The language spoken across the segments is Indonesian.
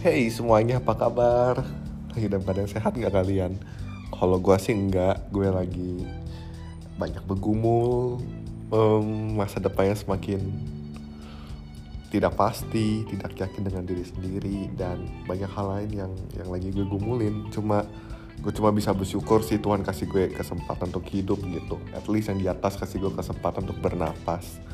Hey semuanya apa kabar? Lagi dalam keadaan sehat nggak kalian? Kalau gue sih enggak, gue lagi banyak bergumul um, Masa depannya semakin tidak pasti, tidak yakin dengan diri sendiri Dan banyak hal lain yang yang lagi gue gumulin Cuma gue cuma bisa bersyukur sih Tuhan kasih gue kesempatan untuk hidup gitu At least yang di atas kasih gue kesempatan untuk bernapas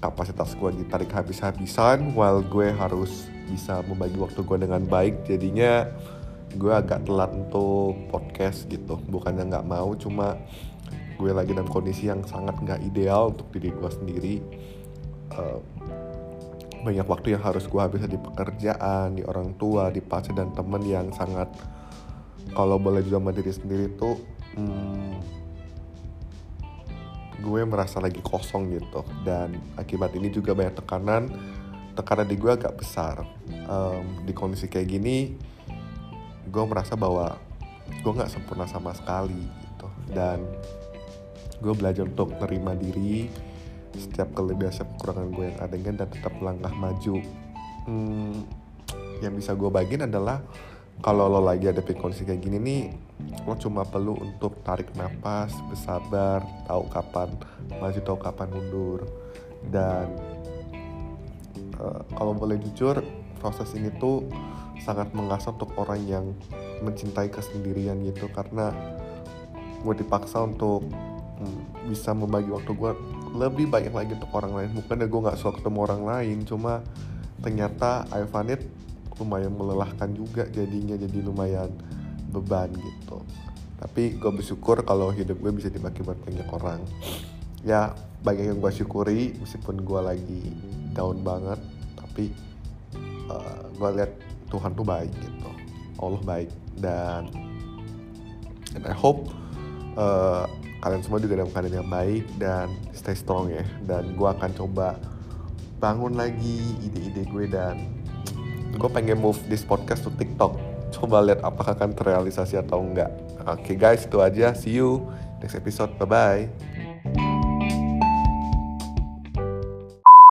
kapasitas gue ditarik habis-habisan while gue harus bisa membagi waktu gue dengan baik jadinya gue agak telat untuk podcast gitu. Bukannya nggak mau cuma gue lagi dalam kondisi yang sangat nggak ideal untuk diri gue sendiri. Uh, banyak waktu yang harus gue habiskan di pekerjaan di orang tua di pacar dan temen yang sangat kalau boleh juga sama diri sendiri tuh hmm, gue merasa lagi kosong gitu. Dan akibat ini juga banyak tekanan tekanan di gue agak besar. Um, di kondisi kayak gini gue merasa bahwa gue nggak sempurna sama sekali gitu. Dan gue belajar untuk terima diri setiap kelebihan setiap kekurangan gue yang ada dan tetap melangkah maju. Hmm, yang bisa gue bagiin adalah kalau lo lagi ada di kondisi kayak gini nih lo cuma perlu untuk tarik nafas bersabar tahu kapan maju tahu kapan mundur. Dan kalau boleh jujur proses ini tuh sangat mengasah untuk orang yang mencintai kesendirian gitu. Karena gue dipaksa untuk bisa membagi waktu gue lebih banyak lagi untuk orang lain. Bukan gue nggak suka ketemu orang lain cuma ternyata I find it lumayan melelahkan juga jadinya jadi lumayan beban gitu. Tapi gue bersyukur kalau hidup gue bisa dibagi buat banyak orang. Ya banyak yang gue syukuri meskipun gue lagi down banget tapi uh, eh, gue lihat Tuhan tuh baik gitu. Allah baik. Dan and I hope uh, kalian semua juga dalam keadaan yang baik dan stay strong ya. Dan gue akan coba bangun lagi ide-ide gue dan gue pengen move this podcast to TikTok. Coba lihat apakah akan terrealisasi atau enggak. Oke okay, guys itu aja. See you next episode. Bye bye